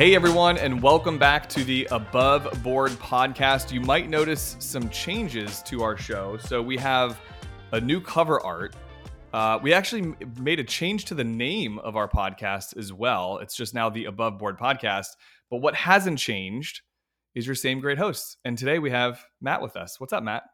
Hey everyone, and welcome back to the Above Board podcast. You might notice some changes to our show. So we have a new cover art. Uh, we actually made a change to the name of our podcast as well. It's just now the Above Board podcast. But what hasn't changed is your same great hosts. And today we have Matt with us. What's up, Matt?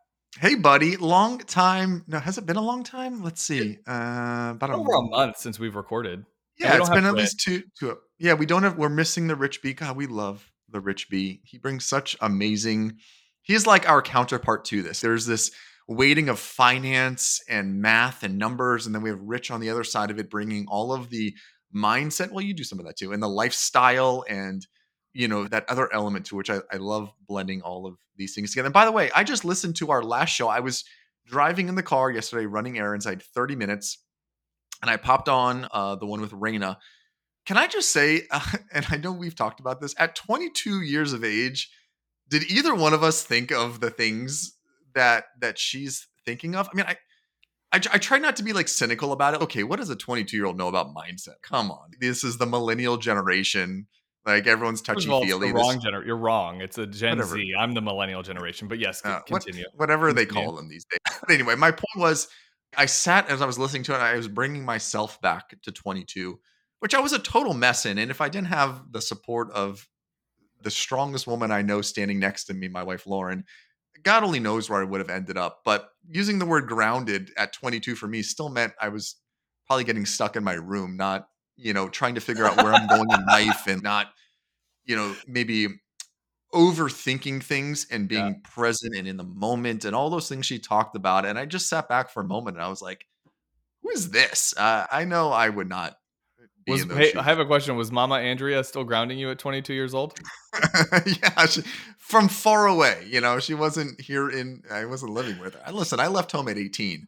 Hey, buddy. Long time. No, has it been a long time? Let's see. Uh, about over a month since we've recorded. Yeah, it's been at least two. two. Yeah, we don't have. We're missing the Rich B. God, we love the Rich B. He brings such amazing. He's like our counterpart to this. There's this weighting of finance and math and numbers, and then we have Rich on the other side of it, bringing all of the mindset. Well, you do some of that too, and the lifestyle and you know that other element to which I, I love blending all of these things together. And by the way, I just listened to our last show. I was driving in the car yesterday, running errands. I had 30 minutes and I popped on uh, the one with Raina. Can I just say, uh, and I know we've talked about this, at 22 years of age, did either one of us think of the things that that she's thinking of? I mean, I, I, I try not to be like cynical about it. Okay, what does a 22 year old know about mindset? Come on, this is the millennial generation. Like everyone's touchy feely. Wrong gener- You're wrong. It's a Gen Whatever. Z. I'm the millennial generation. But yes, uh, continue. What, whatever continue. they call them these days. But anyway, my point was I sat as I was listening to it, I was bringing myself back to 22, which I was a total mess in. And if I didn't have the support of the strongest woman I know standing next to me, my wife Lauren, God only knows where I would have ended up. But using the word grounded at 22 for me still meant I was probably getting stuck in my room, not, you know, trying to figure out where I'm going in life and not, you know, maybe overthinking things and being yeah. present and in the moment and all those things she talked about. And I just sat back for a moment and I was like, who is this? Uh, I know I would not. Was, hey, I have a question. Was Mama Andrea still grounding you at 22 years old? yeah, she, from far away. You know, she wasn't here in. I wasn't living with her. I, listen, I left home at 18,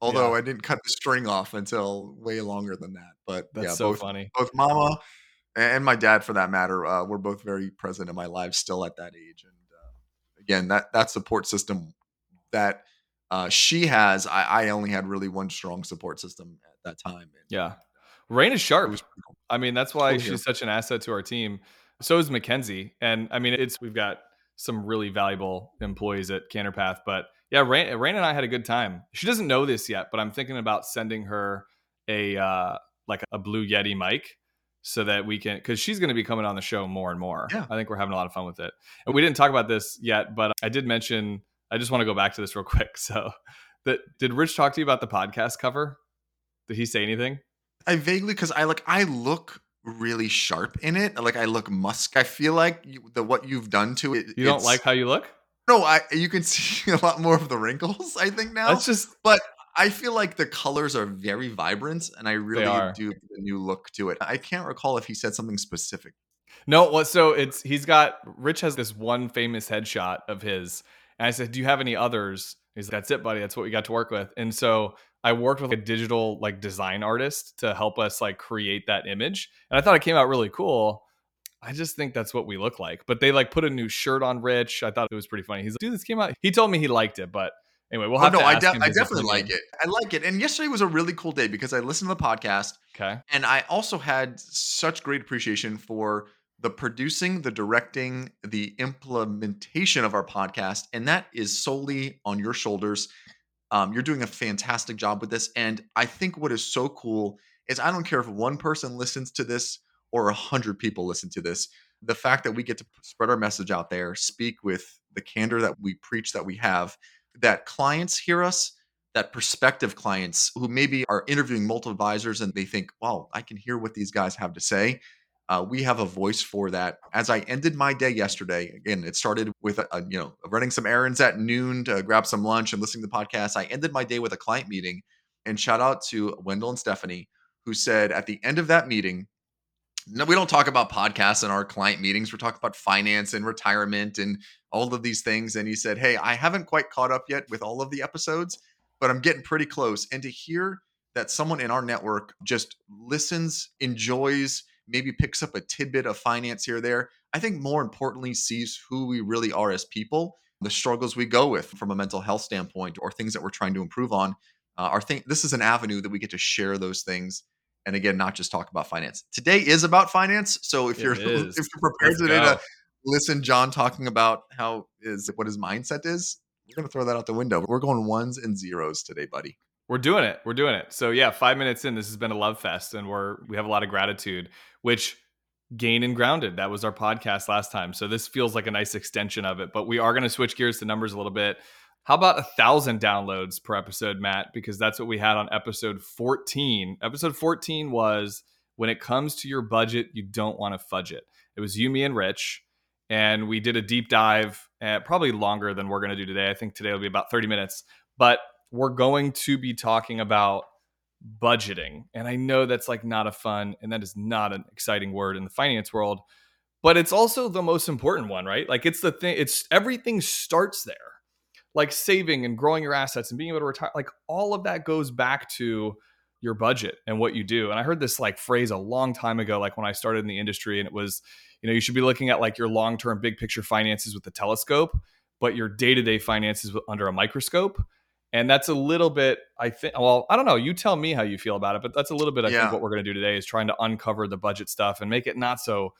although yeah. I didn't cut the string off until way longer than that. But That's yeah, so both, funny. Both Mama and my dad for that matter uh, were both very present in my life still at that age and uh, again that that support system that uh, she has I, I, only had really one strong support system at that time and, yeah rain is sharp i mean that's why she's such an asset to our team so is mackenzie and i mean it's we've got some really valuable employees at canterpath but yeah rain, rain and i had a good time she doesn't know this yet but i'm thinking about sending her a uh, like a blue yeti mic so that we can because she's going to be coming on the show more and more. Yeah. I think we're having a lot of fun with it. And we didn't talk about this yet, but I did mention I just want to go back to this real quick. So that did Rich talk to you about the podcast cover? Did he say anything? I vaguely because I like I look really sharp in it. Like I look musk. I feel like you, the what you've done to it. You don't like how you look? No, I you can see a lot more of the wrinkles. I think now. That's just. But I feel like the colors are very vibrant, and I really do a new look to it. I can't recall if he said something specific. No, well, So it's he's got Rich has this one famous headshot of his, and I said, "Do you have any others?" He's like, "That's it, buddy. That's what we got to work with." And so I worked with a digital like design artist to help us like create that image, and I thought it came out really cool. I just think that's what we look like. But they like put a new shirt on Rich. I thought it was pretty funny. He's like, dude, this came out. He told me he liked it, but Anyway, we'll oh, have oh, no, I, de- I definitely like it. I like it. And yesterday was a really cool day because I listened to the podcast. Okay. And I also had such great appreciation for the producing, the directing, the implementation of our podcast. And that is solely on your shoulders. Um, you're doing a fantastic job with this. And I think what is so cool is I don't care if one person listens to this or a hundred people listen to this. The fact that we get to spread our message out there, speak with the candor that we preach that we have, that clients hear us, that prospective clients who maybe are interviewing multiple advisors and they think, wow, I can hear what these guys have to say. Uh, we have a voice for that. As I ended my day yesterday, again, it started with a, a, you know running some errands at noon to grab some lunch and listening to the podcast. I ended my day with a client meeting, and shout out to Wendell and Stephanie who said at the end of that meeting, no, we don't talk about podcasts in our client meetings. We're talking about finance and retirement and all of these things. And he said, Hey, I haven't quite caught up yet with all of the episodes, but I'm getting pretty close. And to hear that someone in our network just listens, enjoys, maybe picks up a tidbit of finance here or there, I think more importantly, sees who we really are as people, the struggles we go with from a mental health standpoint, or things that we're trying to improve on. Uh, our thing, this is an avenue that we get to share those things and again, not just talk about finance. Today is about finance. So if It you're is. if you're prepared Let's today go. to listen, John talking about how is what his mindset is, we're gonna throw that out the window. We're going ones and zeros today, buddy. We're doing it. We're doing it. So yeah, five minutes in, this has been a love fest, and we're we have a lot of gratitude. Which gain and grounded. That was our podcast last time. So this feels like a nice extension of it. But we are going to switch gears to numbers a little bit. How about a thousand downloads per episode, Matt? Because that's what we had on episode 14. Episode 14 was when it comes to your budget, you don't want to fudge it. It was you, me, and Rich. And we did a deep dive, uh, probably longer than we're going to do today. I think today will be about 30 minutes. But we're going to be talking about budgeting. And I know that's like not a fun and that is not an exciting word in the finance world, but it's also the most important one, right? Like it's the thing, it's everything starts there. Like saving and growing your assets and being able to retire, like all of that goes back to your budget and what you do. And I heard this like phrase a long time ago, like when I started in the industry, and it was, you know, you should be looking at like your long term big picture finances with the telescope, but your day to day finances under a microscope and that's a little bit i think well i don't know you tell me how you feel about it but that's a little bit i Yeah. think what we're going to do today is trying to uncover the budget stuff and make it not so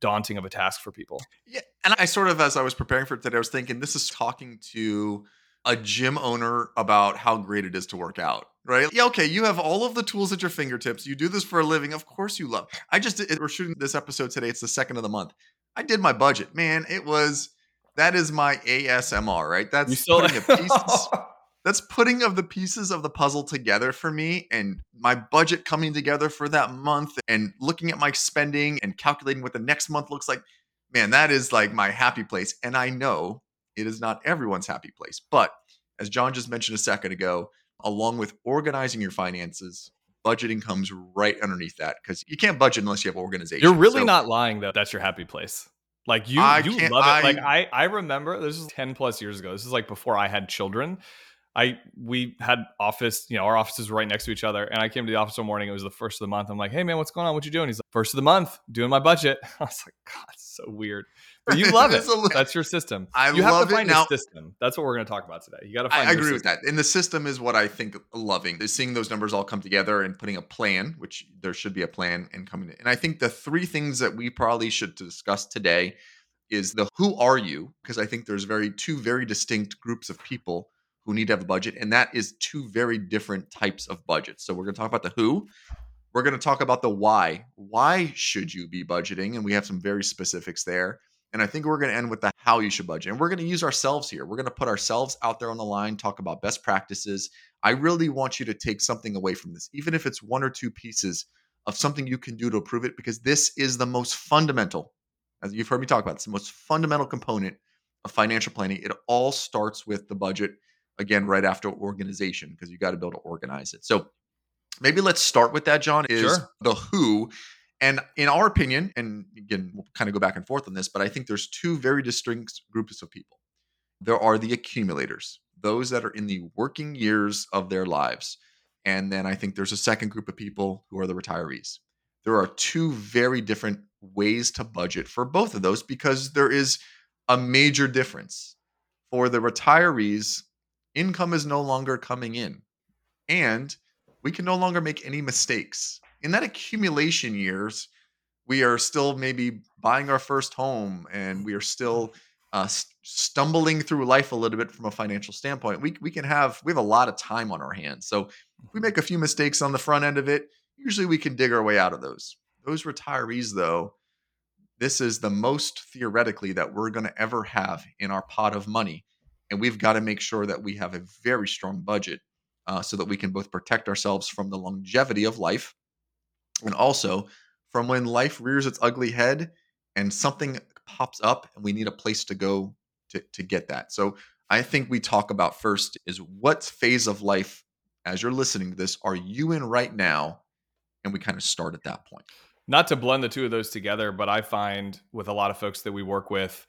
daunting of a task for people Yeah, and I sort of, as I was preparing for it today, I was thinking this is talking to a gym owner about how great it is to work out, right? Yeah, okay, you have all of the tools at your fingertips. You do this for a living. Of course, you love. I just did, we're shooting this episode today. It's the second of the month. I did my budget, man. It was that is my ASMR, right? That's you still putting the pieces. Oh. That's putting of the pieces of the puzzle together for me and my budget coming together for that month and looking at my spending and calculating what the next month looks like man that is like my happy place. And i know it is not everyone's happy place but as john just mentioned a second ago along with organizing your finances budgeting comes right underneath that because you can't budget unless you have organization. You're really So- not lying though that's your happy place. Like you I you love it. Like I- i i remember this is 10 plus years ago this is like before i had children I we had office, you know, our offices were right next to each other, and I came to the office one morning. It was the first of the month. I'm like, "Hey man, what's going on? What you doing?" He's like, first of the month, doing my budget." I was like, "God, it's so weird." But you love it. li- That's your system. I you have love to it. find Now- system. That's what we're going to talk about today. You got to find. I, agree with that. And the system is what I think loving is seeing those numbers all come together and putting a plan, which there should be a plan and coming in. And I think the three things that we probably should discuss today is the who are you? Because I think there's very two very distinct groups of people who need to have a budget, and that is two very different types of budgets. So we're going to talk about the who. We're going to talk about the why. Why should you be budgeting? And we have some very specifics there. And I think we're going to end with the how you should budget. And we're going to use ourselves here. We're going to put ourselves out there on the line, talk about best practices. I really want you to take something away from this, even if it's one or two pieces of something you can do to improve it, because this is the most fundamental, as you've heard me talk about, it's the most fundamental component of financial planning. It all starts with the budget, again, right after organization, because you got to be able to organize it. So maybe let's start with that, John, is Sure. the who. And in our opinion, and again, we'll kind of go back and forth on this, but I think there's two very distinct groups of people. There are the accumulators, those that are in the working years of their lives. And then I think there's a second group of people who are the retirees. There are two very different ways to budget for both of those because there is a major difference. For the retirees, income is no longer coming in, and we can no longer make any mistakes. In that accumulation years, we are still maybe buying our first home and we are still uh, st- stumbling through life a little bit from a financial standpoint. We, we can have, we have a lot of time on our hands. So if we make a few mistakes on the front end of it, usually we can dig our way out of those. Those retirees, though, this is the most theoretically that we're going to ever have in our pot of money. And we've got to make sure that we have a very strong budget uh, so that we can both protect ourselves from the longevity of life and also from when life rears its ugly head and something pops up and we need a place to go to, to get that. So I think we talk about first is what phase of life, as you're listening to this, are you in right now? And we kind of start at that point. not to blend the two of those together, but I find with a lot of folks that we work with,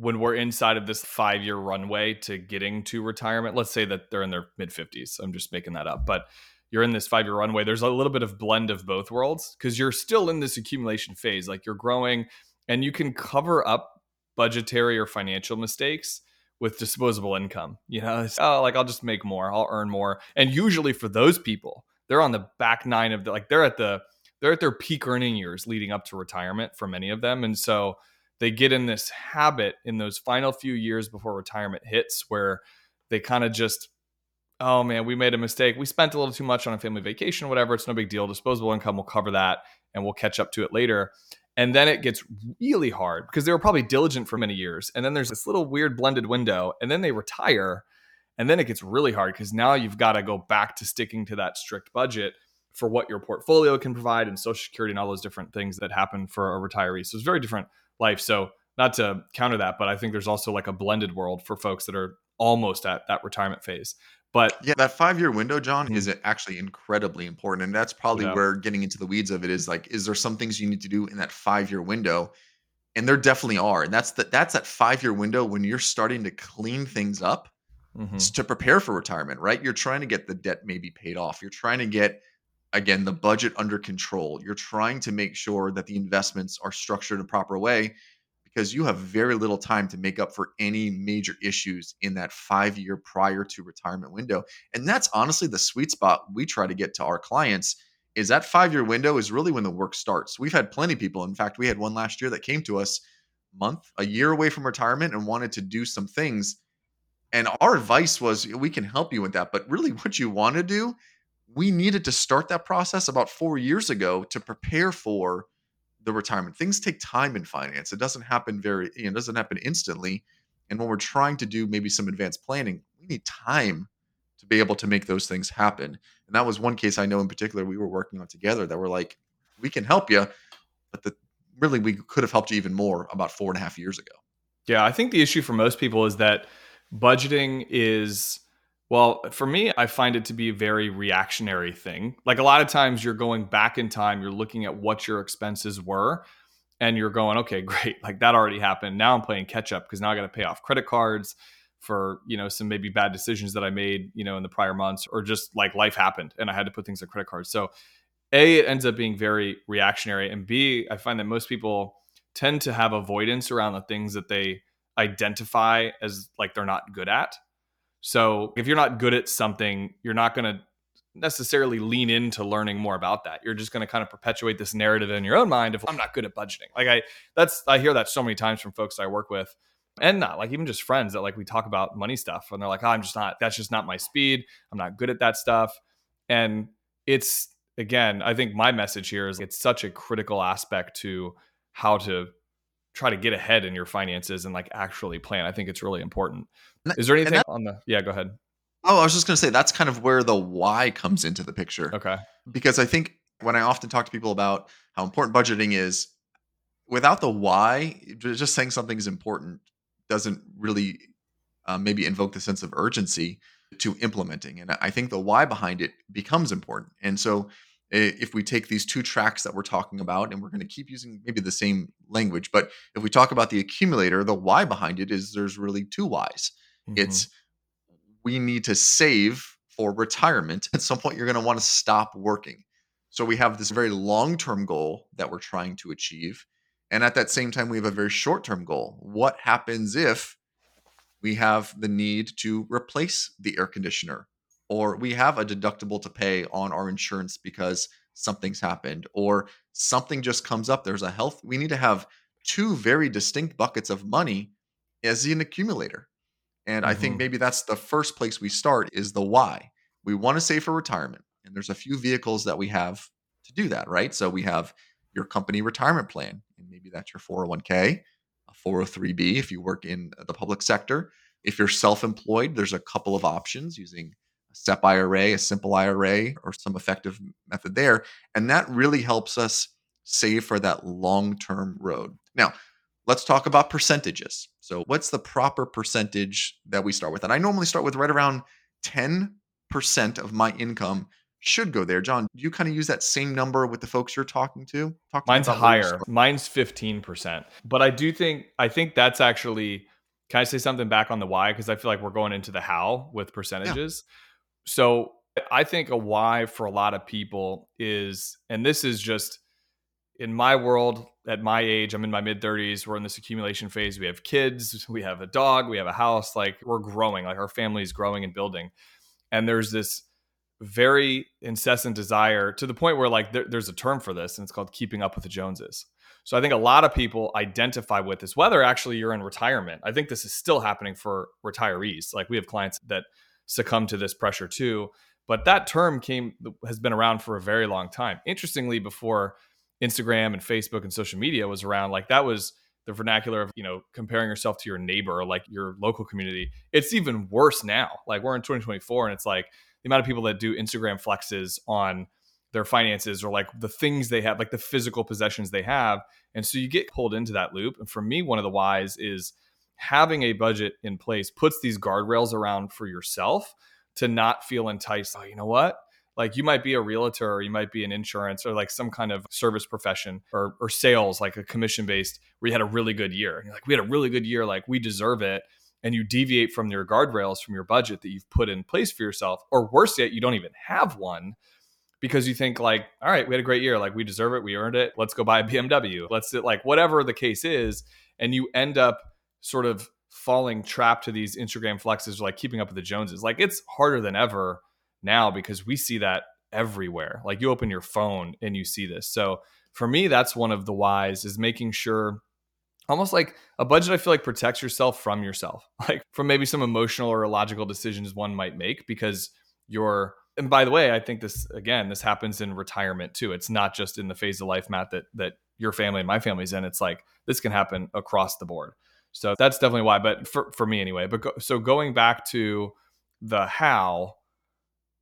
when we're inside of this five year runway to getting to retirement, let's say that they're in their mid 50s. I'm just making that up. But you're in this five year runway, there's a little bit of blend of both worlds because you're still in this accumulation phase. Like you're growing and you can cover up budgetary or financial mistakes with disposable income. You know, it's, oh, like I'll just make more, I'll earn more. And usually for those people, they're on the back nine of the like they're at the they're at their peak earning years leading up to retirement for many of them and so they get in this habit in those final few years before retirement hits where they kind of just oh man we made a mistake. We spent a little too much on a family vacation whatever. It's no big deal. Disposable income will cover that and we'll catch up to it later. And then it gets really hard because they were probably diligent for many years and then there's this little weird blended window and then they retire and then it gets really hard because now you've got to go back to sticking to that strict budget for what your portfolio can provide and social security and all those different things that happen for a retiree. So it's very different life so not to counter that but i think there's also like a blended world for folks that are almost at that retirement phase but yeah, that five year window, John, Mhm. is actually incredibly important. And that's probably Yeah. where getting into the weeds of it is like, is there some things you need to do in that five year window? And there definitely are. And that's that that's that five year window when you're starting to clean things up mhm. to prepare for retirement, right? You're trying to get the debt maybe paid off. You're trying to get again the budget under control. You're trying to make sure that the investments are structured in a proper way because you have very little time to make up for any major issues in that 5 year prior to retirement window. And that's honestly the sweet spot we try to get to our clients is that 5 year window is really when the work starts. We've had plenty of people. In fact, we had one last year that came to us month, a year away from retirement and wanted to do some things and our advice was we can help you with that. But really, what you want to do, we needed to start that process about four years ago to prepare for the retirement. Things take time in finance. It doesn't happen very, you know, it doesn't happen instantly. And when we're trying to do maybe some advanced planning, we need time to be able to make those things happen. And that was one case I know in particular we were working on together that were like, we can help you, but the really we could have helped you even more about four and a half years ago. Yeah, I think the issue for most people is that budgeting is well, for me, I find it to be a very reactionary thing. Like a lot of times you're going back in time, you're looking at what your expenses were and you're going, okay, great. Like that already happened. Now I'm playing catch up because now I got to pay off credit cards for, you know, some maybe bad decisions that I made, you know, in the prior months or just like life happened and I had to put things on credit cards. So A, it ends up being very reactionary. And B, I find that most people tend to have avoidance around the things that they identify as like they're not good at. So if you're not good at something, you're not going to necessarily lean into learning more about that. You're just going to kind of perpetuate this narrative in your own mind of I'm not good at budgeting. Like I that's I hear that so many times from folks I work with and not like even just friends that like we talk about money stuff and they're like, oh, I'm just not that's just not my speed. I'm not good at that stuff. And it's again, I think my message here is it's such a critical aspect to how to try to get ahead in your finances and like actually plan. I think it's really important. Is there anything that- on the Yeah, go ahead. Oh, I was just going to say that's kind of where the why comes into the picture. Okay. because I think when I often talk to people about how important budgeting is, without the why, just saying something is important doesn't really uh, maybe invoke the sense of urgency to implementing. And I think the why behind it becomes important. And so if we take these two tracks that we're talking about, and we're going to keep using maybe the same language, but if we talk about the accumulator, the why behind it is there's really two whys. Mhm. It's we need to save for retirement. At some point, you're going to want to stop working. So we have this very long term goal that we're trying to achieve. And at that same time, we have a very short term goal. What happens if we have the need to replace the air conditioner, or we have a deductible to pay on our insurance because something's happened, or something just comes up? There's a health, we need to have two very distinct buckets of money as an accumulator. And I think Mhm. maybe that's the first place we start is the why. We want to save for retirement. And there's a few vehicles that we have to do that, right? So we have your company retirement plan, and maybe that's your 401k, a 403b if you work in the public sector. If you're self employed, there's a couple of options using a SEP IRA, a simple IRA, or some effective method there. And that really helps us save for that long term road. Now, let's talk about percentages. So, what's the proper percentage that we start with? And I normally start with right around 10% of my income should go there. John, do you kind of use that same number with the folks you're talking to? Talk to Mine's about where you higher. Mine's 15%. But I do think I think that's actually can I say something back on the why because I feel like we're going into the how with percentages. So I think a why for a lot of people is and this is just in my world at my age, I'm in my mid 30s, we're in this accumulation phase. We have kids, we have a dog, we have a house, like we're growing, like our family is growing and building. And there's this very incessant desire to the point where like there, there's a term for this and it's called keeping up with the joneses. So i think a lot of people identify with this whether actually you're in retirement. I think this is still happening for retirees. Like we have clients that succumb to this pressure too. But that term came has been around for a very long time. Interestingly before instagram and facebook and social media was around like that was the vernacular of you know comparing yourself to your neighbor like your local community it's even worse now like we're in 2024 and it's like the amount of people that do Instagram flexes on their finances or like the things they have, like the physical possessions they have. And so you get pulled into that loop. And for me, one of the whys is having a budget in place puts these guardrails around for yourself to not feel enticed. Oh, you know what? Like you might be a realtor or you might be an insurance or like some kind of service profession or, or sales, like a commission based where you had a really good year. Like, we had a really good year. Like we deserve it and you deviate from your guardrails from your budget that you've put in place for yourself or worse yet you don't even have one because you think like all right we had a great year like we deserve it we earned it let's go buy a bmw let's like whatever the case is and you end up sort of falling trapped to these instagram flexes like keeping up with the joneses like it's harder than ever now because we see that everywhere. Like you open your phone and you see this. So for me that's one of the whys is making sure almost like a budget i feel like protects yourself from yourself. Like from maybe some emotional or illogical decisions one might make because you're and by the way i think this again this happens in retirement too. It's not just in the phase of life matt that that your family and my family's in. It's like this can happen across the board. So that's definitely why but for, for me anyway. But go, so going back to the how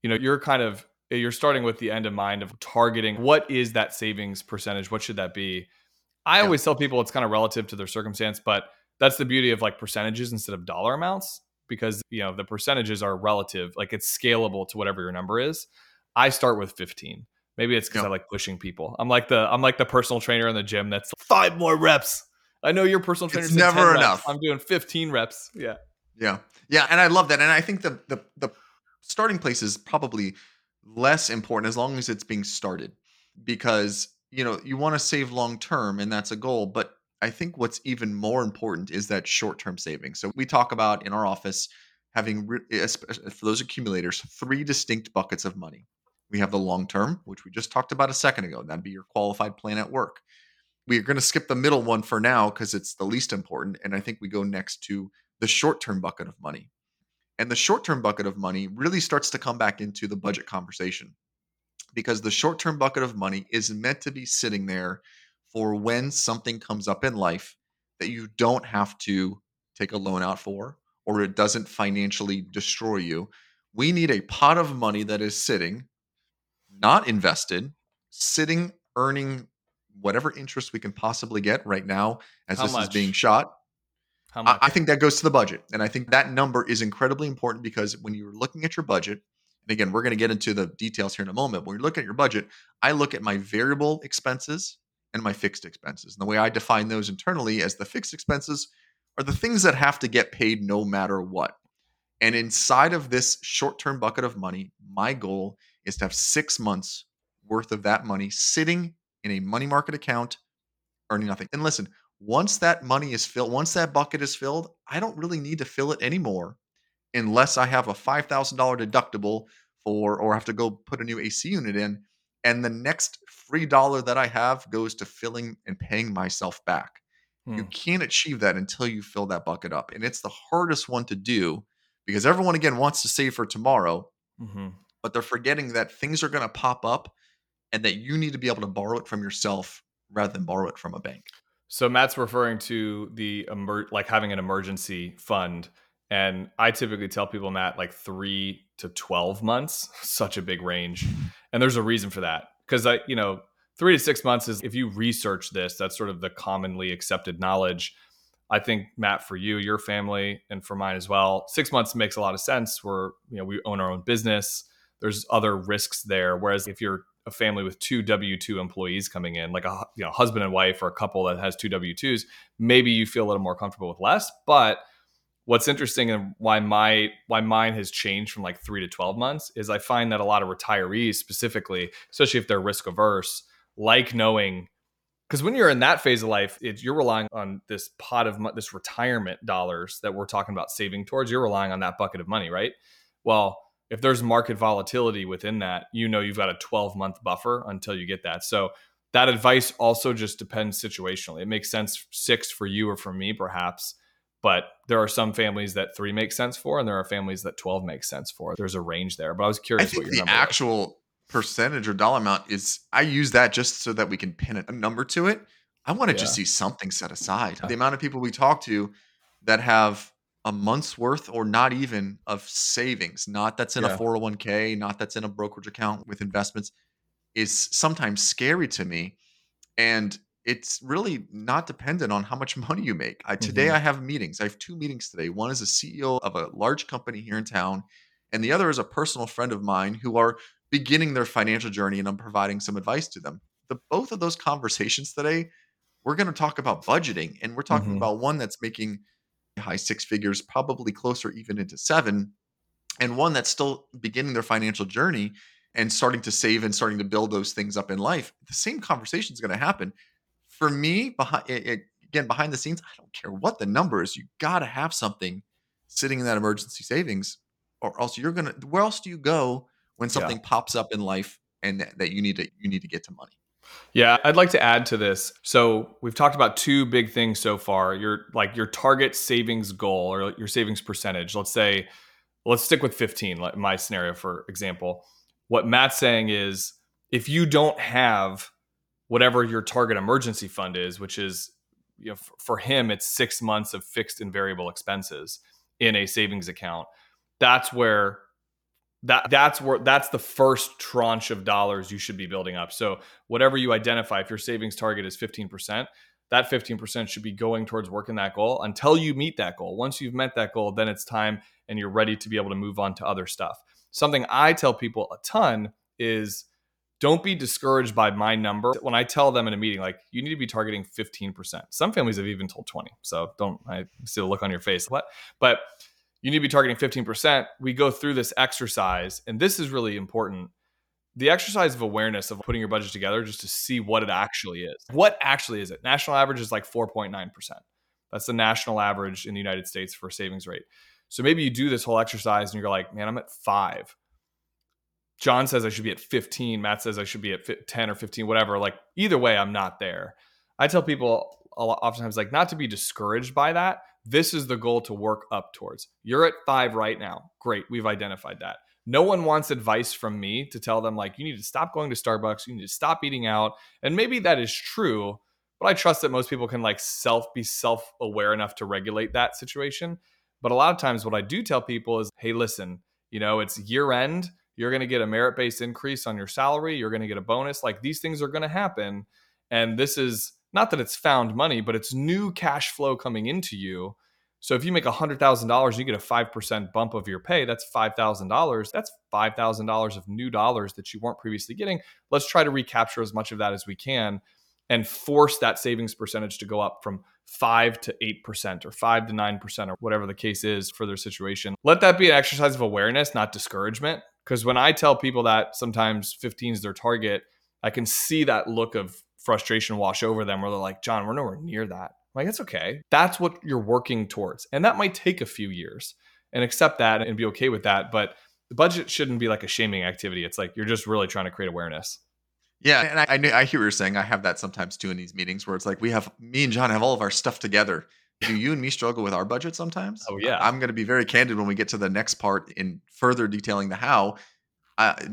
you know you're kind of you're starting with the end in mind of targeting what is that savings percentage what should that be I always tell people it's kind of relative to their circumstance, but that's the beauty of like percentages instead of dollar amounts because you know the percentages are relative, like it's scalable to whatever your number is. I start with 15. Maybe it's because I like pushing people. I'm like the I'm like the personal trainer in the gym that's five more reps. I know your personal trainer. It's never enough. I'm doing 15 reps. Yeah. Yeah. Yeah. And I love that. And I think the the the starting place is probably less important as long as it's being started because you know, you want to save long term and that's a goal, but I think what's even more important is that short term saving. So we talk about in our office having eh, eh, for those accumulators three distinct buckets of money. We have the long term, which we just talked about a second ago. That'd be your qualified plan at work. We're going to skip the middle one for now because it's the least important. And I think we go next to the short term bucket of money. And the short term bucket of money really starts to come back into the budget conversation because the short term bucket of money is meant to be sitting there for when something comes up in life that you don't have to take a loan out for or it doesn't financially destroy you. We need a pot of money that is sitting, not invested, sitting, earning whatever interest we can possibly get right now as How this much? is being shot. How I, much? I think that goes to the budget. And I think that number is incredibly important because when you're looking at your budget, and again, we're going to get into the details here in a moment. When you're looking at your budget, I look at my variable expenses and my fixed expenses. And the way I define those internally as the fixed expenses are the things that have to get paid no matter what. And inside of this short term bucket of money, my goal is to have six months worth of that money sitting in a money market account, earning nothing. And listen, once that money is filled, once that bucket is filled, I don't really need to fill it anymore unless I have a $5,000 deductible for, or have to go put a new AC unit in. And the next free dollar that I have goes to filling and paying myself back. You Hmm. can't achieve that until you fill that bucket up. And it's the hardest one to do because everyone, again, wants to save for tomorrow, Mhm. but they're forgetting that things are going to pop up and that you need to be able to borrow it from yourself rather than borrow it from a bank. So Matt's referring to the emer- like having an emergency fund, and I typically tell people Matt like three to twelve months, such a big range, and there's a reason for that because I you know three to six months is if you research this, that's sort of the commonly accepted knowledge. I think Matt, for you, your family, and for mine as well, six months makes a lot of sense. We're you know we own our own business. There's other risks there. Whereas if you're a family with two W two employees coming in, like a you know husband and wife or a couple that has two W twos, maybe you feel a little more comfortable with less. But what's interesting and why my why mine has changed from like three to twelve months is I find that a lot of retirees specifically, especially if they're risk averse, like knowing because when you're in that phase of life, it, you're relying on this pot of this retirement dollars that we're talking about saving towards. You're relying on that bucket of money, right? Well, if there's market volatility within that, you know you've got a 12 month buffer until you get that. So that advice also just depends situationally. It makes sense six for you or for me, perhaps, but there are some families that three makes sense for, and there are families that 12 makes sense for. There's a range there, but I was curious I think what your the actual was. percentage or dollar amount is. I use that just so that we can pin a number to it. I want to yeah. just see something set aside. The amount of people we talk to that have a month's worth or not even of savings, not that's in yeah. a 401k, not that's in a brokerage account with investments, is sometimes scary to me. And it's really not dependent on how much money you make. I, today mm-hmm. I have meetings. I have two meetings today. One is a CEO of a large company here in town, and the other is a personal friend of mine who are beginning their financial journey, and I'm providing some advice to them. The both of those conversations today, we're going to talk about budgeting, and we're talking mm-hmm. about one that's making high six figures, probably closer even into seven, and one that's still beginning their financial journey and starting to save and starting to build those things up in life. The same conversation is going to happen for me, behind it, again behind the scenes, I don't care what the number is. You got to have something sitting in that emergency savings, or else you're gonna. Where else do you go when something yeah. pops up in life and that, that you need to you need to get to money? Yeah, I'd like to add to this. So we've talked about two big things so far. Your like your target savings goal or your savings percentage. Let's say, let's stick with 15, like my scenario for example. What Matt's saying is if you don't have whatever your target emergency fund is, which is you know for him it's six months of fixed and variable expenses in a savings account. That's where that that's where that's the first tranche of dollars you should be building up. So whatever you identify, if your savings target is 15%, that 15% should be going towards working that goal until you meet that goal. Once you've met that goal, then it's time and you're ready to be able to move on to other stuff. Something I tell people a ton is don't be discouraged by my number when i tell them in a meeting like you need to be targeting 15% some families have even told 20 so don't i see the look on your face what but you need to be targeting 15% we go through this exercise and this is really important the exercise of awareness of putting your budget together just to see what it actually is what actually is it national average is like 4.9% that's the national average in the united states for savings rate so maybe you do this whole exercise and you're like man i'm at five John says I should be at 15. Matt says I should be at 10 or 15, whatever. Like either way, I'm not there. I tell people oftentimes like not to be discouraged by that. This is the goal to work up towards. You're at five right now. Great. We've identified that. No one wants advice from me to tell them like you need to stop going to Starbucks, you need to stop eating out. And maybe that is true, but I trust that most people can like self be self-aware enough to regulate that situation. But a lot of times what I do tell people is, "Hey, listen, you know, it's year end you're going to get a merit based increase on your salary. You're going to get a bonus. Like these things are going to happen. And this is not that it's found money, but it's new cash flow coming into you. So if you make $100,000, you get a 5% bump of your pay. That's $5,000. That's $5,000 of new dollars that you weren't previously getting. Let's try to recapture as much of that as we can and force that savings percentage to go up from 5 to 8% or 5 to 9% or whatever the case is for their situation. Let that be an exercise of awareness, not discouragement. Because when I tell people that sometimes 15 is their target, I can see that look of frustration wash over them where they're like, John, we're nowhere near that. I'm like, it's okay. That's what you're working towards. And that might take a few years and accept that and be okay with that. But the budget shouldn't be like a shaming activity. It's like you're just really trying to create awareness. Yeah, and I, I, I hear what you're saying. I have that sometimes too in these meetings where it's like we have me and John have all of our stuff together, do you and me struggle with our budget sometimes? Oh yeah. I'm going to be very candid when we get to the next part in further detailing the how.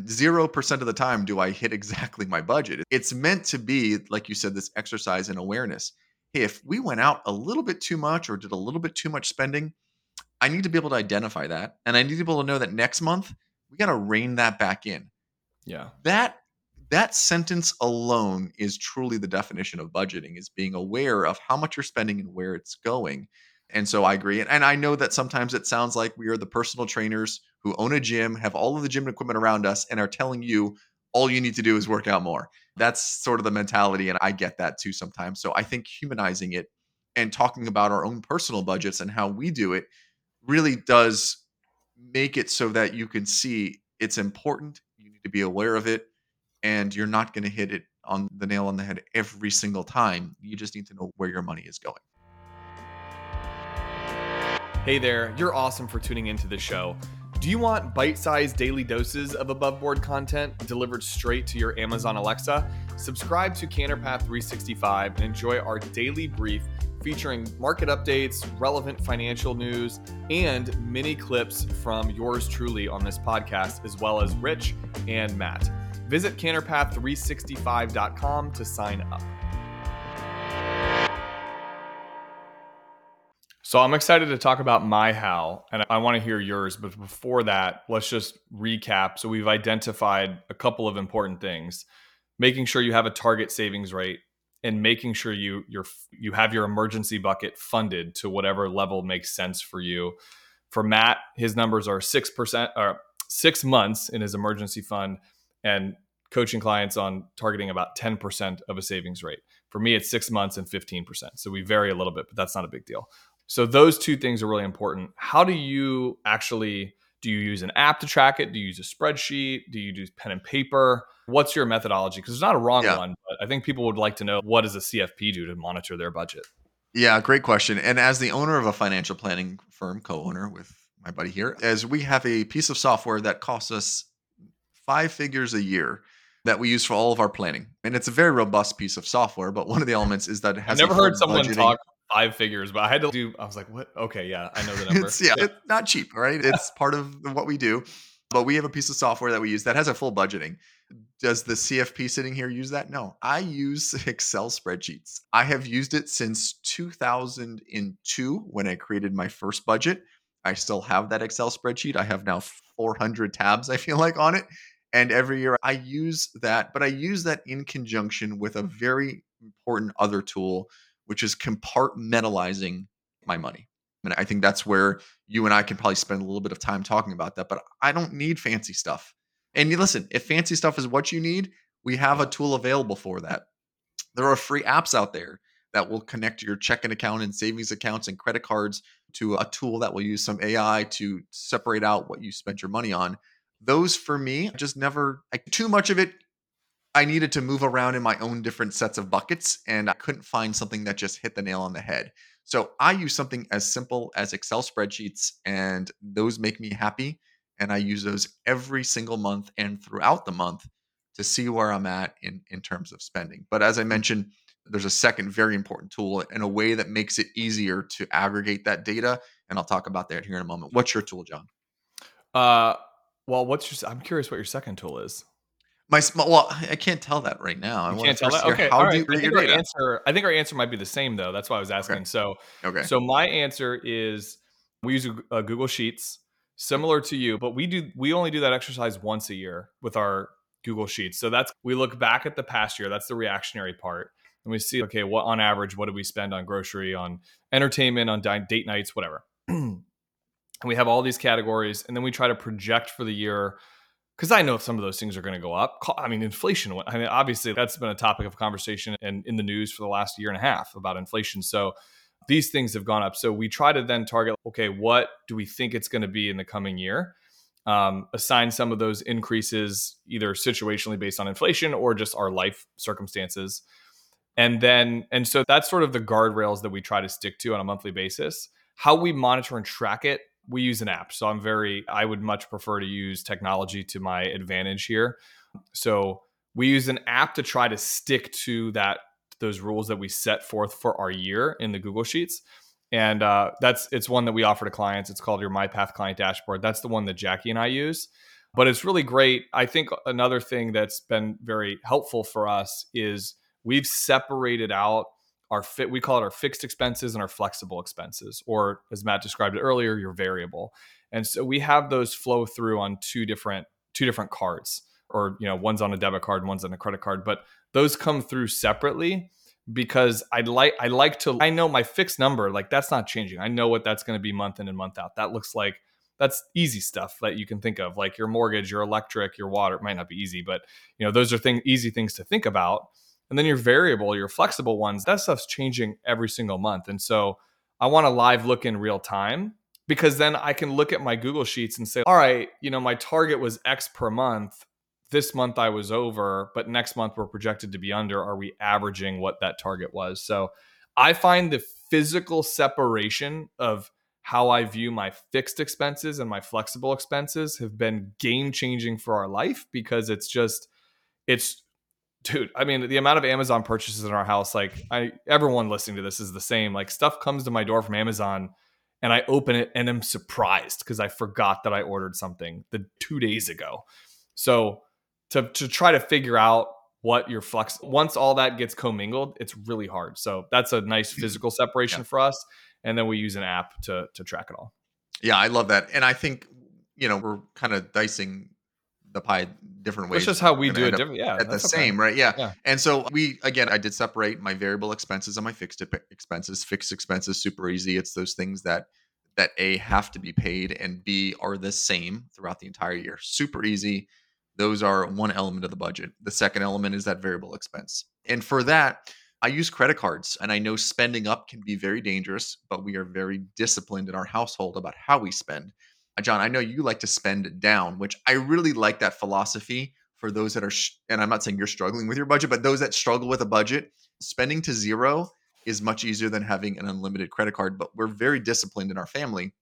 Zero uh, percent of the time do I hit exactly my budget. It's meant to be, like you said, this exercise in awareness. Hey, if we went out a little bit too much or did a little bit too much spending, I need to be able to identify that, and I need to be able to know that next month we got to rein that back in. Yeah. That that sentence alone is truly the definition of budgeting is being aware of how much you're spending and where it's going and so i agree and, i know that sometimes it sounds like we are the personal trainers who own a gym have all of the gym equipment around us and are telling you all you need to do is work out more that's sort of the mentality and i get that too sometimes so i think humanizing it and talking about our own personal budgets and how we do it really does make it so that you can see it's important you need to be aware of it and you're not going to hit it on the nail on the head every single time. You just need to know where your money is going. Hey there, you're awesome for tuning into the show. Do you want bite sized daily doses of above board content delivered straight to your Amazon Alexa? Subscribe to Canterpath 365 and enjoy our daily brief featuring market updates, relevant financial news, and mini clips from yours truly on this podcast, as well as Rich and Matt. Visit canterpath365.com to sign up. So I'm excited to talk about my how, and I want to hear yours. But before that, let's just recap. So we've identified a couple of important things: making sure you have a target savings rate, and making sure you you're you have your emergency bucket funded to whatever level makes sense for you. For Matt, his numbers are six percent or six months in his emergency fund, and coaching clients on targeting about 10% of a savings rate. For me, it's six months and 15%. So we vary a little bit, but that's not a big deal. So those two things are really important. How do you actually do you use an app to track it? Do you use a spreadsheet? Do you do pen and paper? What's your methodology? Because there's not a wrong yeah. one, but I think people would like to know what does a CFP do to monitor their budget? Yeah, great question. And as the owner of a financial planning firm, co-owner with my buddy here, as we have a piece of software that costs us five figures a year that we use for all of our planning. And it's a very robust piece of software, but one of the elements is that it has I've never heard someone budgeting. talk five figures, but I had to do. I was like, "What? Okay, yeah, I know the number." it's, yeah, yeah. It's not cheap, right? It's part of what we do. But we have a piece of software that we use that has a full budgeting. Does the CFP sitting here use that? No, I use Excel spreadsheets. I have used it since 2002 when I created my first budget. I still have that Excel spreadsheet. I have now 400 tabs, I feel like, on it. And every year I use that, but I use that in conjunction with a very important other tool which is compartmentalizing my money. And I think that's where you and I can probably spend a little bit of time talking about that. But I don't need fancy stuff. And listen, if fancy stuff is what you need, we have a tool available for that. There are free apps out there that will connect your checking account and savings accounts and credit cards to a tool that will use some AI to separate out what you spent your money on. Those for me just never like too much of it I needed to move around in my own different sets of buckets and I couldn't find something that just hit the nail on the head. So I use something as simple as Excel spreadsheets and those make me happy. And I use those every single month and throughout the month to see where I'm at in, in terms of spending. But as I mentioned, there's a second very important tool in a way that makes it easier to aggregate that data. And I'll talk about that here in a moment. What's your tool, John? Uh, well, what's your, I'm curious what your second tool is. My small. Well, I can't tell that right now. I can't tell that. Okay. How do you I think, our answer, I think our answer might be the same though. That's why I was asking. Okay. So, okay. So my answer is we use a, a Google Sheets, similar to you, but we do we only do that exercise once a year with our Google Sheets. So that's we look back at the past year. That's the reactionary part, and we see okay, what on average, what do we spend on grocery, on entertainment, on date nights, whatever. and we have all these categories, and then we try to project for the year because I know if some of those things are going to go up. I mean, inflation. I mean, obviously, that's been a topic of conversation and in the news for the last year and a half about inflation. So these things have gone up. So we try to then target. Okay, what do we think it's going to be in the coming year? Um, assign some of those increases either situationally based on inflation or just our life circumstances. And then, and so that's sort of the guardrails that we try to stick to on a monthly basis. How we monitor and track it we use an app. So I'm very, I would much prefer to use technology to my advantage here. So we use an app to try to stick to that, those rules that we set forth for our year in the Google Sheets. And uh, that's, it's one that we offer to clients. It's called your MyPath Client Dashboard. That's the one that Jackie and I use. But it's really great. I think another thing that's been very helpful for us is we've separated out our fit we call it our fixed expenses and our flexible expenses or as matt described it earlier your variable. And so we have those flow through on two different two different cards or you know one's on a debit card and one's on a credit card but those come through separately because i'd like i like to i know my fixed number like that's not changing. I know what that's going to be month in and month out. That looks like that's easy stuff that you can think of like your mortgage your electric your water it might not be easy but you know those are things easy things to think about and then your variable, your flexible ones, that stuff's changing every single month. And so I want a live look in real time because then I can look at my Google Sheets and say, all right, you know, my target was X per month. This month I was over, but next month we're projected to be under. Are we averaging what that target was? So I find the physical separation of how I view my fixed expenses and my flexible expenses have been game changing for our life because it's just it's dude i mean the amount of amazon purchases in our house like i everyone listening to this is the same. Like stuff comes to my door from amazon and i open it and i'm surprised because i forgot that i ordered something the two days ago. So to, to try to figure out what your flex once all that gets commingled it's really hard. So that's a nice hmm. physical separation yeah. for us and then we use an app to to track it all. Yeah i love that and i think you know we're kind of dicing the pie different ways. It's just how we do it. Different, yeah, at the same, right? Yeah. yeah. And so we again, I did separate my variable expenses and my fixed expenses. Fixed expenses super easy. It's those things that that a have to be paid and b are the same throughout the entire year. Super easy. Those are one element of the budget. The second element is that variable expense. And for that, I use credit cards and I know spending up can be very dangerous, but we are very disciplined in our household about how we spend. Uh, John, I know you like to spend down, which I really like that philosophy for those that are, and I'm not saying you're struggling with your budget, but those that struggle with a budget, spending to zero is much easier than having an unlimited credit card. But we're very disciplined in our family.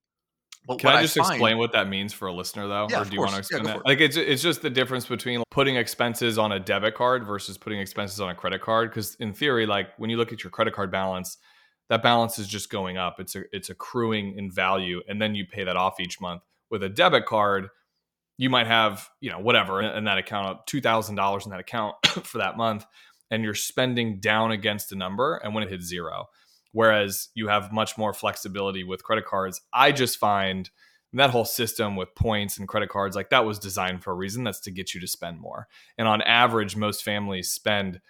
But Can I just I find, explain what that means for a listener, though? Yeah, or do you want to explain yeah, that? Like, it's, it's just the difference between putting expenses on a debit card versus putting expenses on a credit card. Because in theory, like when you look at your credit card balance, that balance is just going up. It's a, it's accruing in value, and then you pay that off each month with a debit card, you might have, you know, whatever in that account, $2,000 in that account for that month, and you're spending down against a number. And when it hits zero, whereas you have much more flexibility with credit cards, I just find that whole system with points and credit cards, like that was designed for a reason. That's to get you to spend more. And on average, most families spend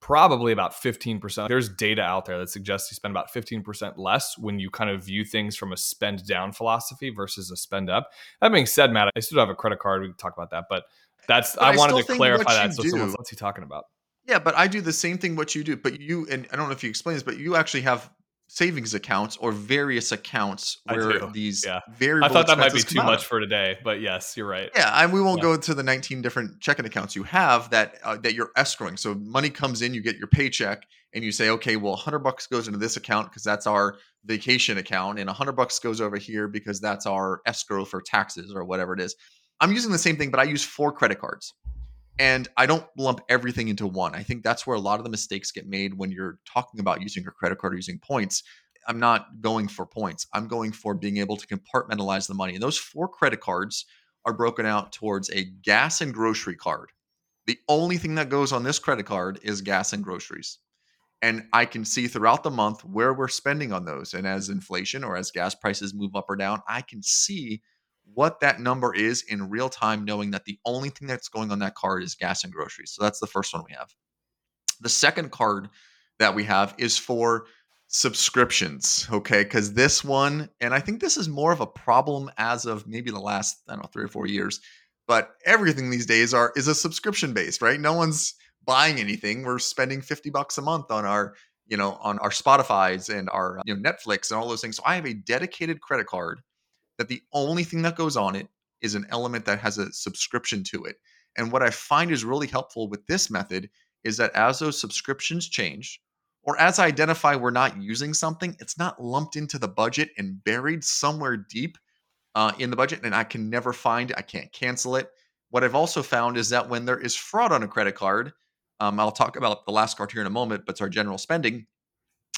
probably about 15%. There's data out there that suggests you spend about 15% less when you kind of view things from a spend down philosophy versus a spend up. That being said, Matt, I still have a credit card. We can talk about that, but that's but I, I wanted to clarify that. So someone's what's he talking about? Yeah, but I do the same thing what you do, but you and I don't know if you explain this, but you actually have savings accounts or various accounts where these yeah. variable. I thought that might be too much for today, but yes, you're right. Yeah, and we won't yeah. go to the 19 different checking accounts you have that uh, that you're escrowing. So money comes in, you get your paycheck, and you say, okay, well, 100 bucks goes into this account because that's our vacation account, and 100 bucks goes over here because that's our escrow for taxes or whatever it is. I'm using the same thing, but I use four credit cards. And I don't lump everything into one. I think that's where a lot of the mistakes get made when you're talking about using your credit card or using points. I'm not going for points. I'm going for being able to compartmentalize the money. And those four credit cards are broken out towards a gas and grocery card. The only thing that goes on this credit card is gas and groceries. And I can see throughout the month where we're spending on those. And as inflation or as gas prices move up or down, I can see what that number is in real time, knowing that the only thing that's going on that card is gas and groceries. So that's the first one we have. The second card that we have is for subscriptions. Okay. Because this one, and I think this is more of a problem as of maybe the last, I don't know, three or four years, but everything these days are is a subscription based, right? No one's buying anything. We're spending 50 bucks a month on our, you know, on our Spotify's and our you know Netflix and all those things. So I have a dedicated credit card that the only thing that goes on it is an element that has a subscription to it. And what I find is really helpful with this method is that as those subscriptions change, or as I identify we're not using something, it's not lumped into the budget and buried somewhere deep uh, in the budget, and I can never find it. I can't cancel it. What I've also found is that when there is fraud on a credit card, um, I'll talk about the last card here in a moment, but it's our general spending,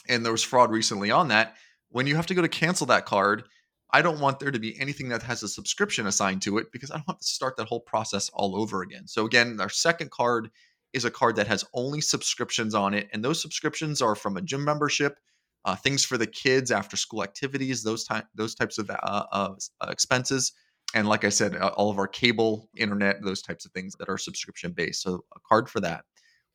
and there was fraud recently on that. When you have to go to cancel that card, I don't want there to be anything that has a subscription assigned to it because I don't have to start that whole process all over again. So again, our second card is a card that has only subscriptions on it, and those subscriptions are from a gym membership, uh, things for the kids, after school activities, those ty- those types of uh, uh, expenses, and like I said, all of our cable, internet, those types of things that are subscription based. So a card for that.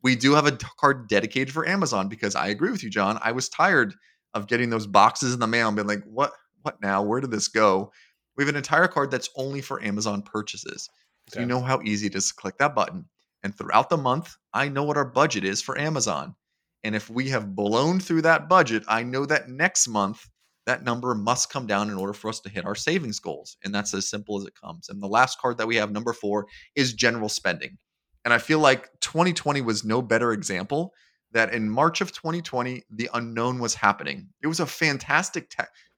We do have a card dedicated for Amazon because I agree with you, John. I was tired of getting those boxes in the mail and being like, what what now? Where did this go? We have an entire card that's only for Amazon purchases. So okay. you know how easy it is to click that button. And throughout the month, I know what our budget is for Amazon. And if we have blown through that budget, I know that next month that number must come down in order for us to hit our savings goals. And that's as simple as it comes. And the last card that we have, number four, is general spending. And I feel like 2020 was no better example that in March of 2020, the unknown was happening. It was a fantastic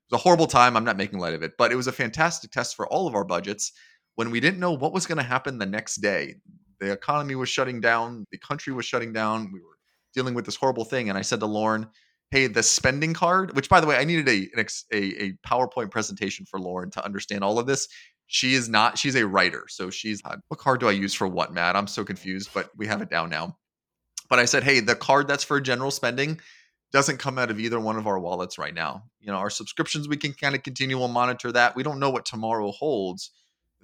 Was a horrible time. I'm not making light of it, but it was a fantastic test for all of our budgets when we didn't know what was going to happen the next day. The economy was shutting down, the country was shutting down. We were dealing with this horrible thing. And I said to Lauren, Hey, the spending card, which by the way, I needed a, a, a PowerPoint presentation for Lauren to understand all of this. She is not, she's a writer. So she's, uh, what card do I use for what, Matt? I'm so confused, but we have it down now. But I said, Hey, the card that's for general spending doesn't come out of either one of our wallets right now. You know, our subscriptions, we can kind of continue and monitor that. We don't know what tomorrow holds.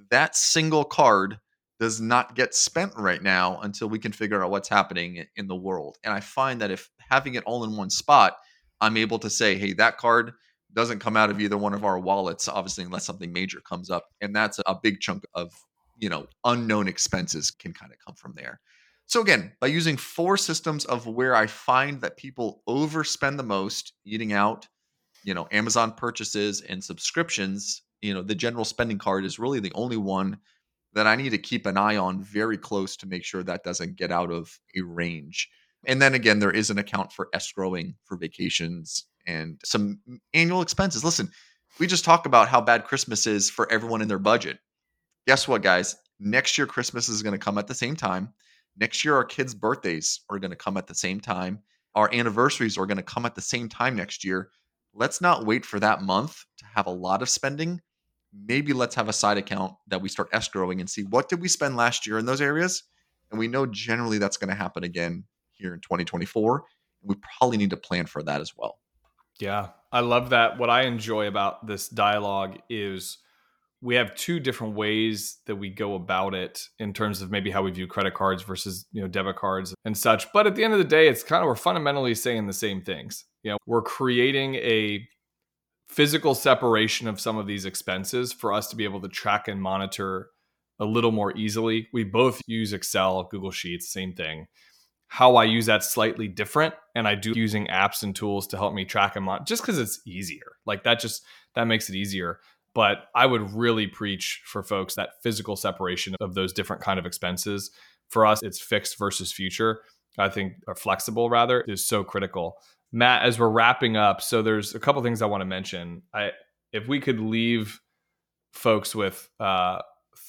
That single card does not get spent right now until we can figure out what's happening in the world. And I find that if having it all in one spot, I'm able to say, hey, that card doesn't come out of either one of our wallets, obviously, unless something major comes up. And that's a big chunk of, you know, unknown expenses can kind of come from there. So again, by using four systems of where I find that people overspend the most eating out, you know, Amazon purchases and subscriptions, you know, the general spending card is really the only one that I need to keep an eye on very close to make sure that doesn't get out of a range. And then again, there is an account for escrowing for vacations and some annual expenses. Listen, we just talk about how bad Christmas is for everyone in their budget. Guess what, guys? Next year, Christmas is going to come at the same time. Next year, our kids' birthdays are going to come at the same time. Our anniversaries are going to come at the same time next year. Let's not wait for that month to have a lot of spending. Maybe let's have a side account that we start escrowing and see what did we spend last year in those areas? And we know generally that's going to happen again here in 2024 and we probably need to plan for that as well. Yeah i love that. What i enjoy about this dialogue is we have two different ways that we go about it in terms of maybe how we view credit cards versus you know debit cards and such but at the end of the day it's kind of we're fundamentally saying the same things you know we're creating a physical separation of some of these expenses for us to be able to track and monitor a little more easily. We both use Excel, Google Sheets, same thing. How I use that slightly different, and I do using apps and tools to help me track and monitor just because it's easier. Like that just that makes it easier. But I would really preach for folks that physical separation of those different kind of expenses. For us, it's fixed versus future. I think or flexible rather is so critical. Matt, as we're wrapping up, so there's a couple things I want to mention. I if we could leave folks with uh,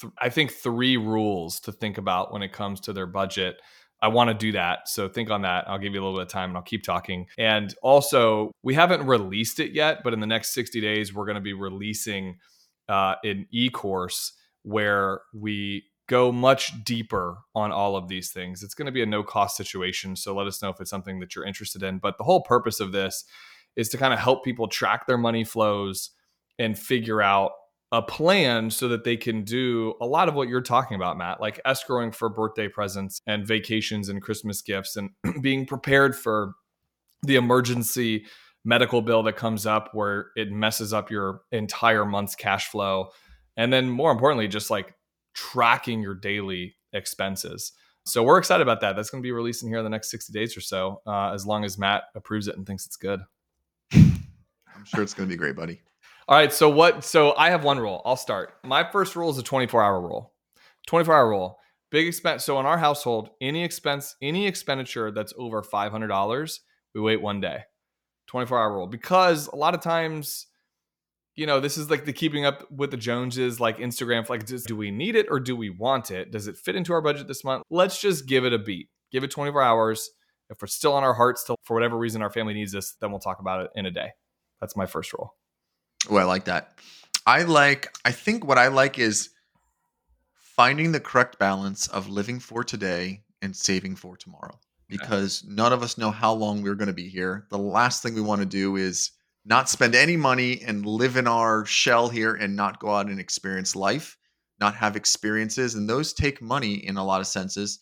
th- I think three rules to think about when it comes to their budget. I want to do that. So think on that. I'll give you a little bit of time and I'll keep talking. And also, we haven't released it yet, but in the next 60 days, we're going to be releasing uh, an e course where we go much deeper on all of these things. It's going to be a no cost situation. So let us know if it's something that you're interested in. But the whole purpose of this is to kind of help people track their money flows and figure out a plan so that they can do a lot of what you're talking about, Matt, like escrowing for birthday presents and vacations and Christmas gifts and being prepared for the emergency medical bill that comes up where it messes up your entire month's cash flow. And then more importantly, just like tracking your daily expenses. So we're excited about that. That's going to be releasing here in the next 60 days or so, uh, as long as Matt approves it and thinks it's good. I'm sure it's going to be great, buddy. All right. So what? So I have one rule. I'll start. My first rule is a 24 hour rule. 24 hour rule. Big expense. So in our household, any expense, any expenditure that's over $500, we wait one day. 24 hour rule. Because a lot of times you know, this is like the keeping up with the Joneses, like Instagram. Like, do we need it or do we want it? Does it fit into our budget this month? Let's just give it a beat. Give it 24 hours. If we're still on our hearts, till for whatever reason our family needs this, then we'll talk about it in a day. That's my first rule. Oh, I like that. I like. I think what I like is finding the correct balance of living for today and saving for tomorrow. Because okay. none of us know how long we're going to be here. The last thing we want to do is not spend any money and live in our shell here and not go out and experience life, not have experiences. And those take money in a lot of senses.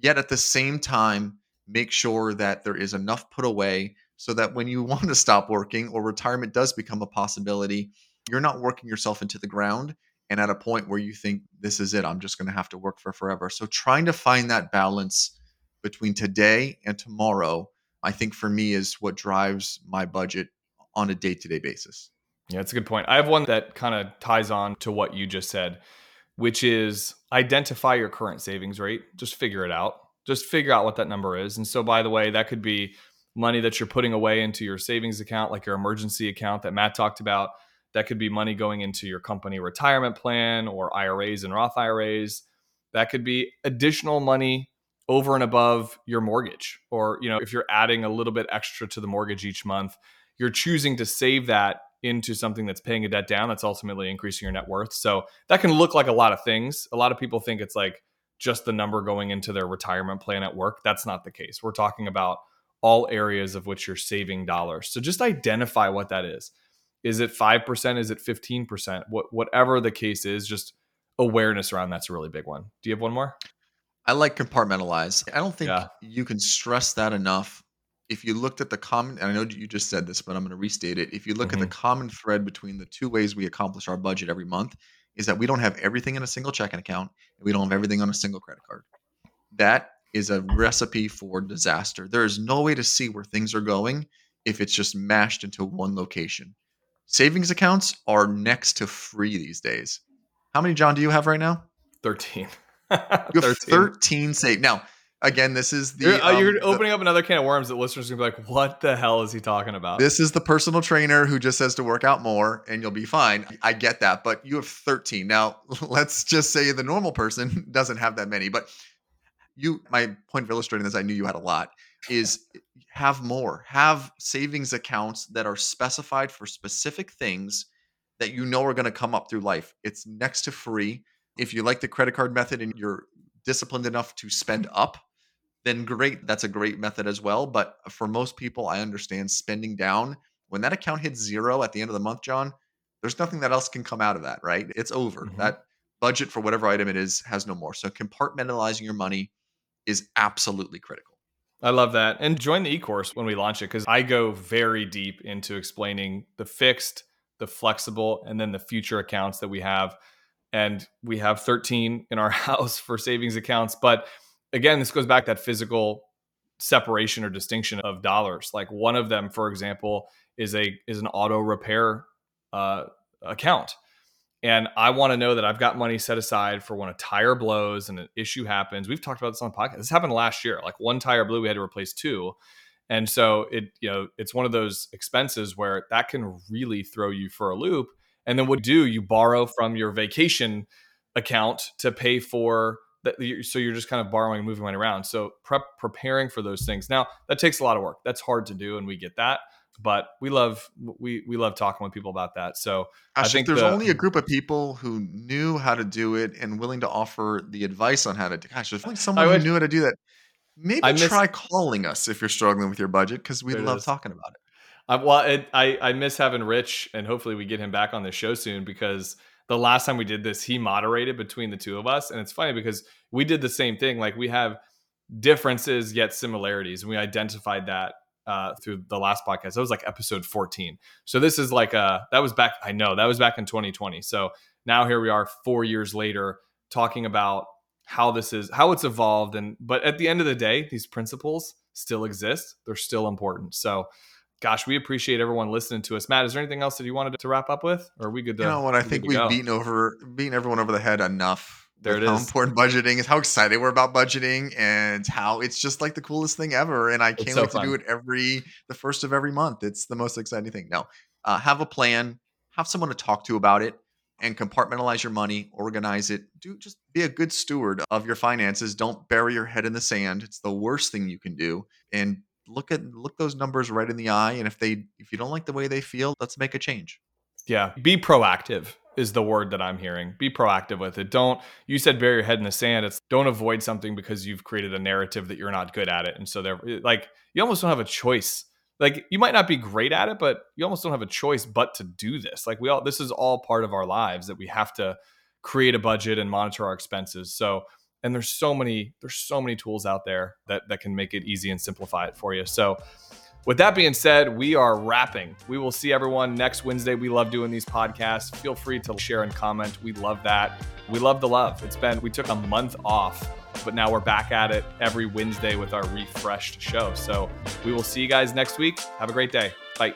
Yet at the same time, make sure that there is enough put away so that when you want to stop working or retirement does become a possibility, you're not working yourself into the ground and at a point where you think this is it i'm just going to have to work for forever so trying to find that balance between today and tomorrow i think for me is what drives my budget on a day to day basis. Yeah, that's a good point. I have one that kind of ties on to what you just said, which is identify your current savings rate. Just figure it out. Just figure out what that number is. And so, by the way, that could be money that you're putting away into your savings account, like your emergency account that Matt talked about. That could be money going into your company retirement plan or IRAs and Roth IRAs. That could be additional money over and above your mortgage. Or, you know, if you're adding a little bit extra to the mortgage each month, you're choosing to save that into something that's paying a debt down that's ultimately increasing your net worth. So that can look like a lot of things. A lot of people think it's like just the number going into their retirement plan at work. That's not the case. We're talking about all areas of which you're saving dollars. So just identify what that is. Is it 5%? Is it 15%? What, whatever the case is, just awareness around that's a really big one. Do you have one more? I like compartmentalize. I don't think yeah. you can stress that enough. If you looked at the common, and I know you just said this, but I'm going to restate it. If you look mm-hmm. at the mm-hmm. common thread between the two ways we accomplish our budget every month, is that we don't have everything in a single checking account and we don't have everything on a single credit card. That is a recipe for disaster. There is no way to see where things are going if it's just mashed into one location. Savings accounts are next to free these days. How many, John, do you have right now? 13. you have 13, 13 save. Now, again, this is the. You're, um, you're opening the, up another can of worms that listeners are going to be like, what the hell is he talking about? This is the personal trainer who just says to work out more and you'll be fine. I get that. But you have 13. Now, let's just say the normal person doesn't have that many. But you, my point of illustrating this, I knew you had a lot, is have more. Have savings accounts that are specified for specific things that you know are going to come up through life. It's next to free. If you like the credit card method and you're disciplined enough to spend up, then great. That's a great method as well. But for most people, I understand spending down. When that account hits zero at the end of the month, John, there's nothing that else can come out of that, right? It's over. Mm-hmm. That budget for whatever item it is has no more. So compartmentalizing your money is absolutely critical. I love that. And join the e course when we launch it because I go very deep into explaining the fixed, the flexible, and then the future accounts that we have and we have 13 in our house for savings accounts. But again, this goes back that physical separation or distinction of dollars. Like one of them, for example, is a is an auto repair uh, account. And I want to know that I've got money set aside for when a tire blows and an issue happens. We've talked about this on the podcast. This happened last year. Like one tire blew, we had to replace two. And so it, you know, it's one of those expenses where that can really throw you for a loop. And then what do you borrow from your vacation account to pay for that? So you're just kind of borrowing moving money around. So prep preparing for those things. Now that takes a lot of work. That's hard to do, and we get that. But we love we we love talking with people about that. So I think there's the, only a group of people who knew how to do it and willing to offer the advice on how to. do Gosh, there's only someone would, who knew how to do that. Maybe miss, try calling us if you're struggling with your budget because we love talking about it. I, well, it, I I miss having Rich, and hopefully we get him back on the show soon because the last time we did this, he moderated between the two of us, and it's funny because we did the same thing. Like we have differences yet similarities, and we identified that uh, through the last podcast. That was like episode 14. So this is like a that was back. I know that was back in 2020. So now here we are, four years later, talking about how this is how it's evolved and but at the end of the day these principles still exist they're still important so gosh, we appreciate everyone listening to us. Matt, is there anything else that you wanted to wrap up with? Or are we good to You know what? I think we've go? beaten over beaten everyone over the head enough. There it is. How important budgeting is, how excited we're about budgeting, and how it's just like the coolest thing ever. And I can't so wait fun. to do it every the first of every month. It's the most exciting thing. No, uh, have a plan, have someone to talk to about it, and compartmentalize your money, organize it. Do just be a good steward of your finances. Don't bury your head in the sand. It's the worst thing you can do. And look at look those numbers right in the eye and if they if you don't like the way they feel let's make a change yeah be proactive is the word that i'm hearing. Be proactive with it. Don't you said bury your head in the sand. It's don't avoid something because you've created a narrative that you're not good at it. And so they're like you almost don't have a choice. Like you might not be great at it but you almost don't have a choice but to do this. Like we all this is all part of our lives that we have to create a budget and monitor our expenses. So and there's so many there's so many tools out there that that can make it easy and simplify it for you. So with that being said we are wrapping. We will see everyone next wednesday. We love doing these podcasts. Feel free to share and comment. We love that. We love the love. It's been we took a month off but now we're back at it every wednesday with our refreshed show. So we will see you guys next week. Have a great day. Bye